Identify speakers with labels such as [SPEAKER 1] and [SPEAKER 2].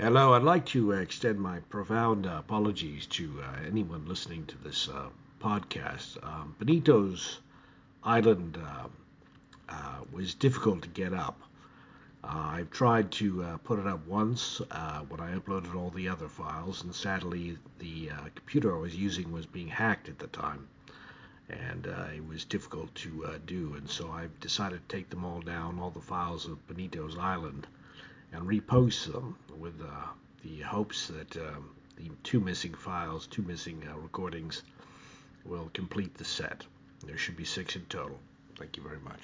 [SPEAKER 1] Hello, I'd like to uh, extend my profound uh, apologies to uh, anyone listening to this uh, podcast. Um, Benito's Island uh, uh, was difficult to get up. I've tried to put it up once when I uploaded all the other files, and sadly, the computer I was using was being hacked at the time. And it was difficult to do, and so I've decided to take them all down, all the files of Benito's Island, and repost them with uh, the hopes that um, the two missing files, two missing uh, recordings, will complete the set. There should be six in total. Thank you very much.